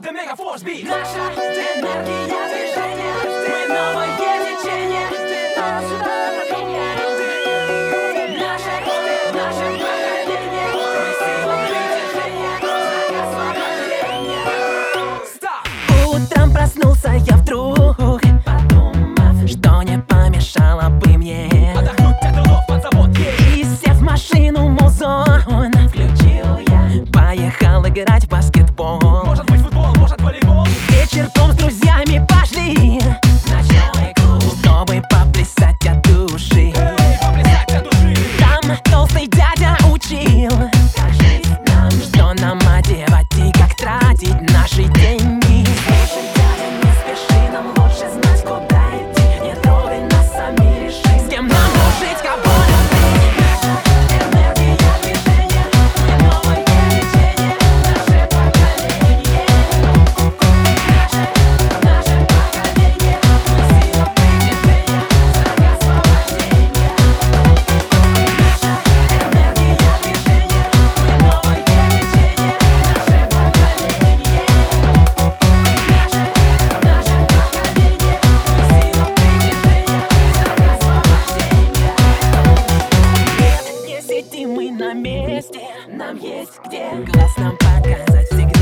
правда Мегафорс Бит Наша энергия движения. Мы новое течение. Наша поколение Наше, наше поколение Мы сила притяжения. Знак! Утром проснулся я вдруг. на месте. Нам есть где глаз нам показать всегда.